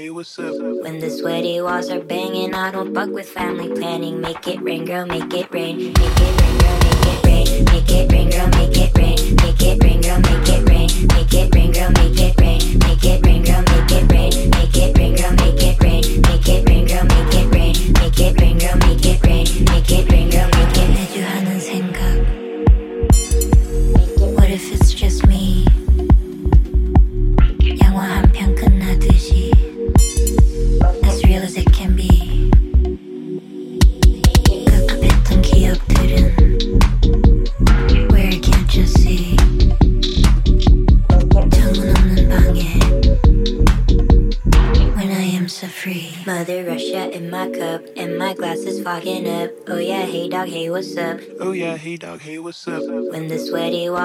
Hey, what's up? When the sweaty walls are bare.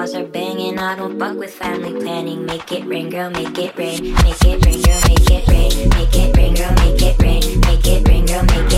Laws are banging, I don't fuck with family planning. Make it ring, girl, make it ring. Make it ring, girl, make it ring. Make it ring, girl, make it ring. Make it ring, girl, make it rain.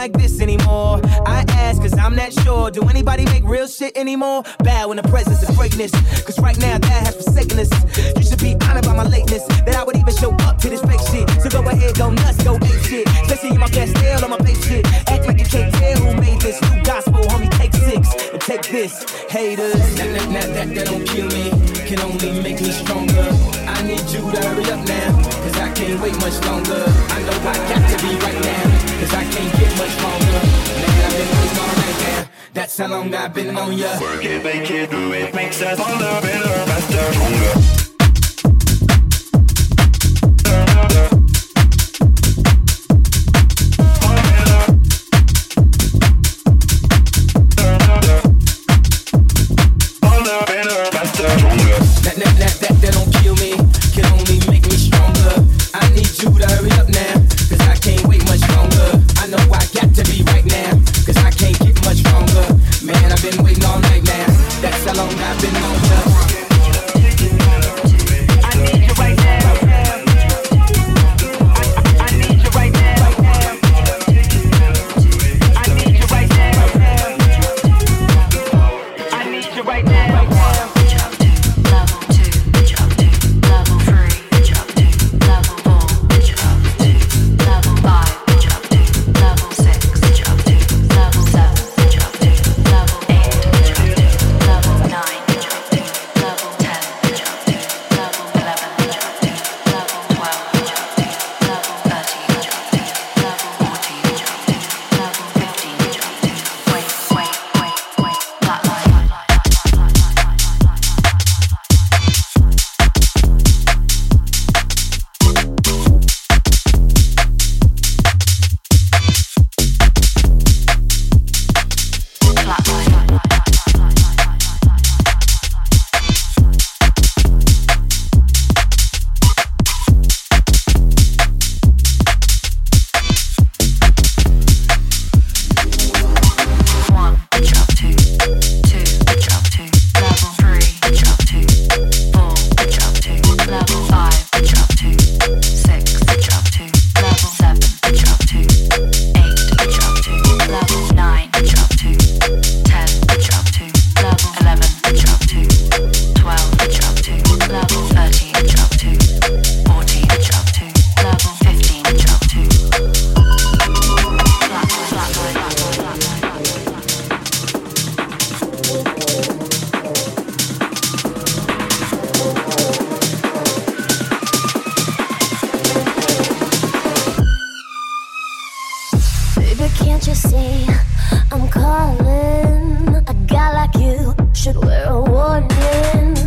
like this anymore. I ask cause I'm not sure. Do anybody make real shit anymore? Bad when the presence of greatness. Cause right now that has forsaken us. You should be honored by my lateness. That I would even show up to this fake shit. So go ahead, go nuts, go ape shit. Especially my best deal on my face shit. Act like you can't tell who made this. New gospel, homie, take six. And take this, haters. That now, that, that don't kill me. Can only make me stronger. I need you to hurry up now. Cause I can't wait much longer. I know I got to be right now. Cause I can't how long I've been on ya. Work it, make it, do it, makes us stronger, better, faster, stronger. I've been on the you see, I'm calling. A guy like you should wear a warning.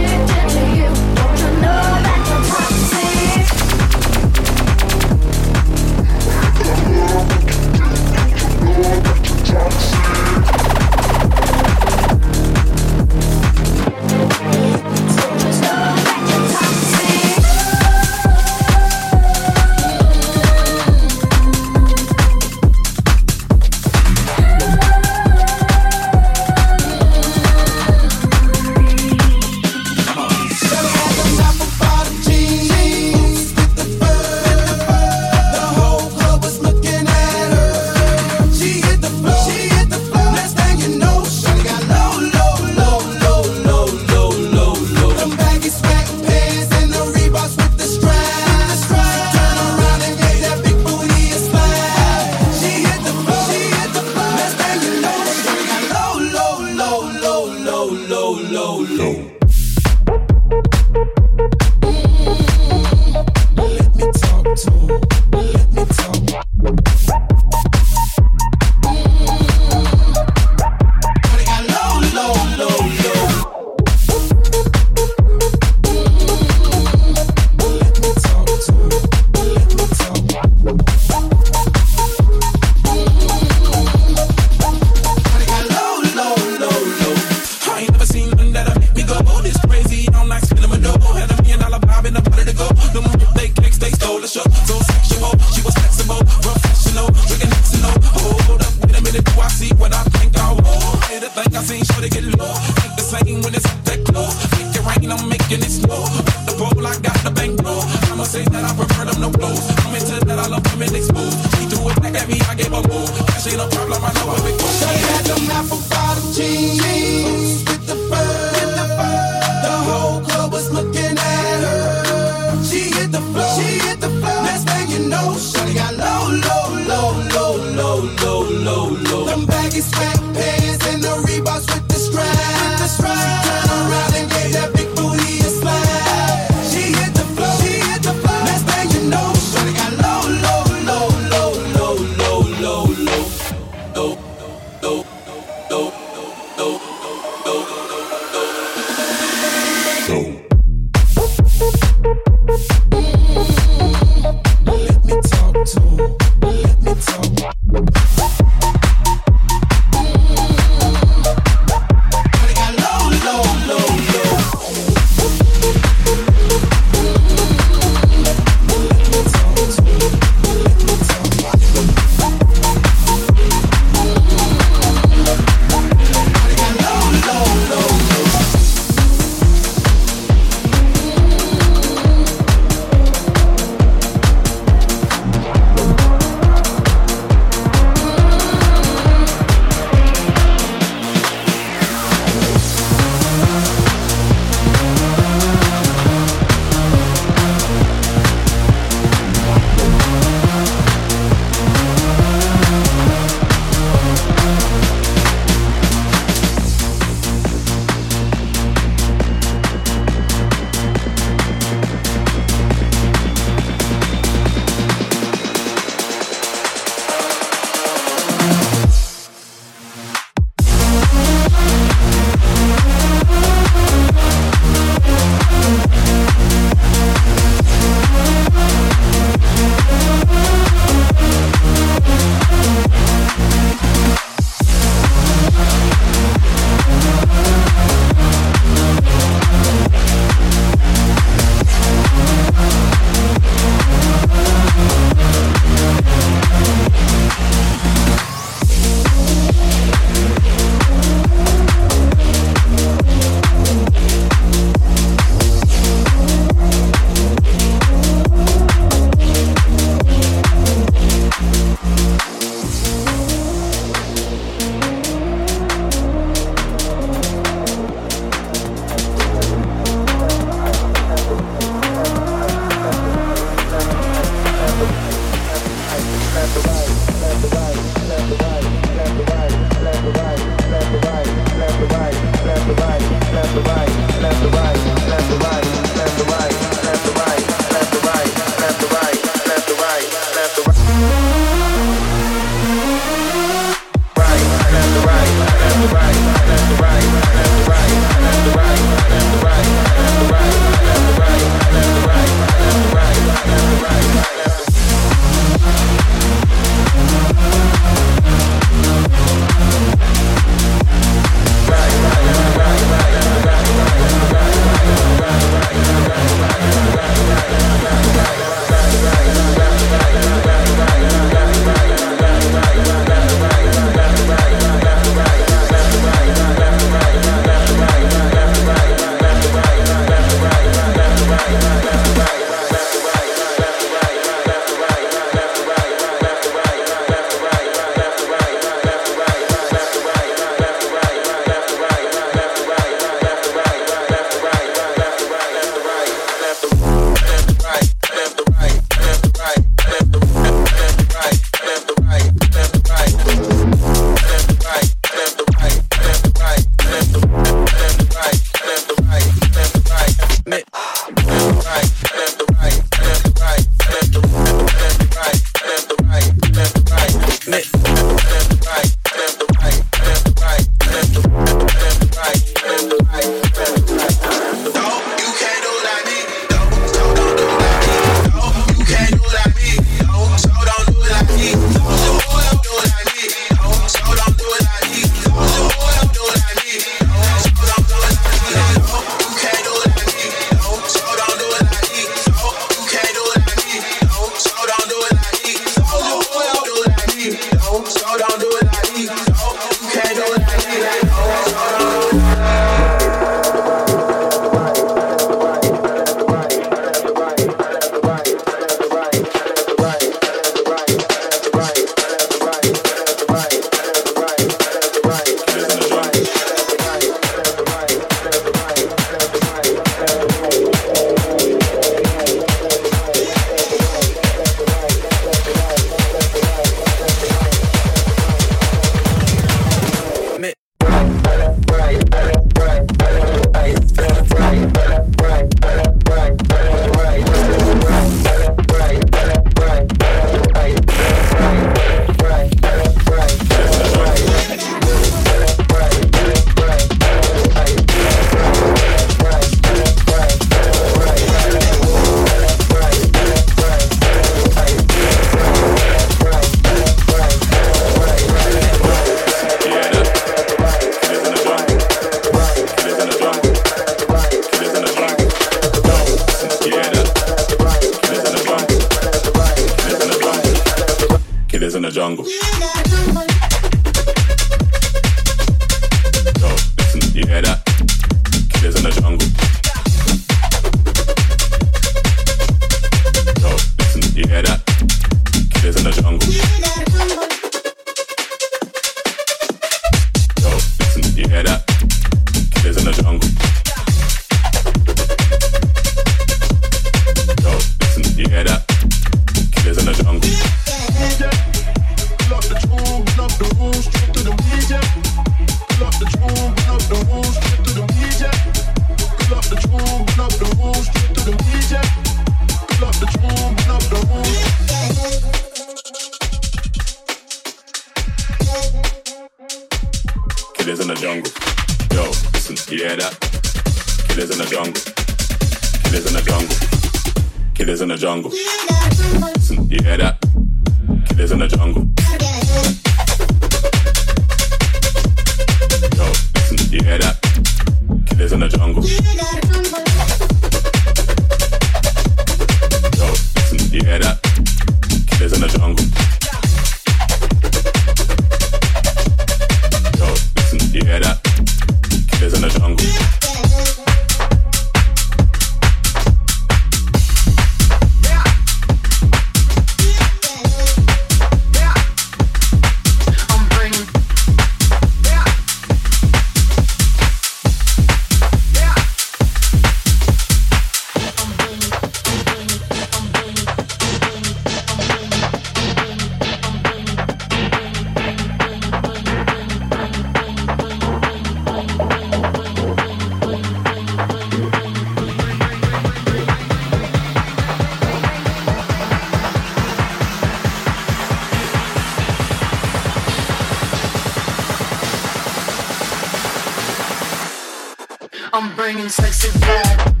I'm bringing sexy back.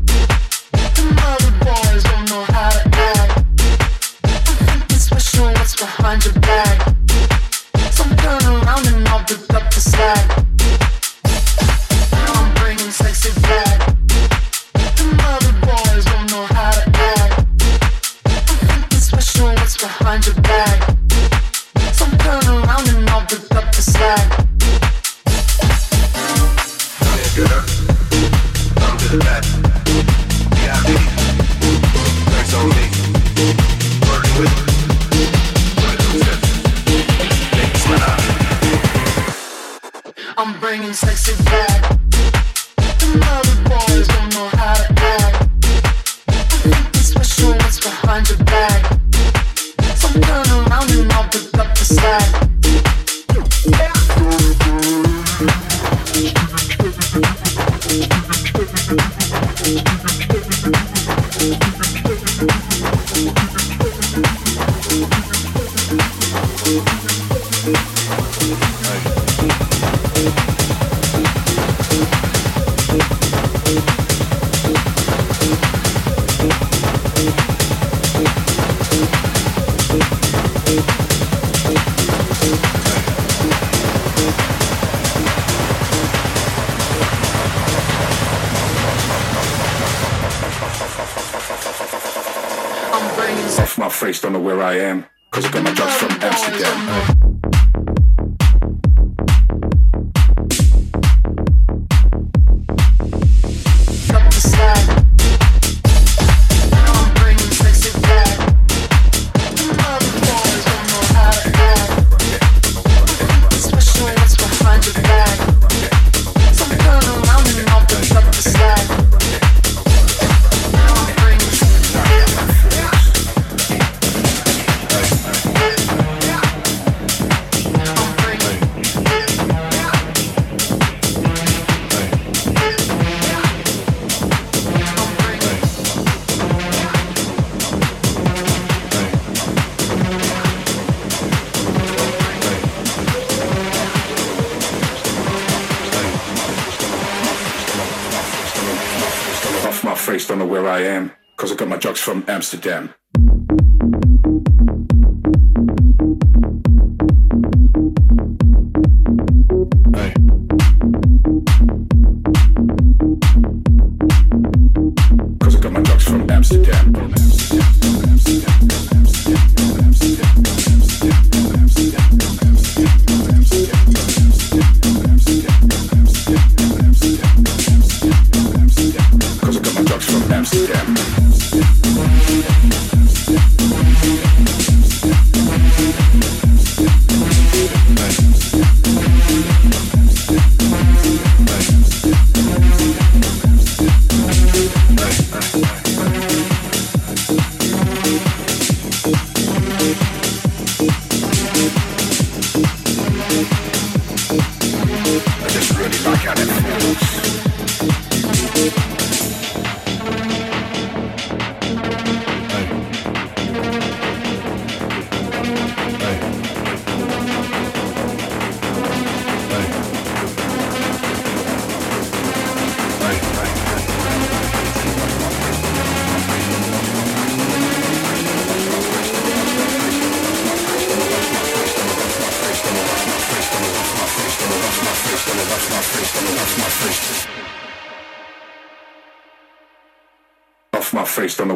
them.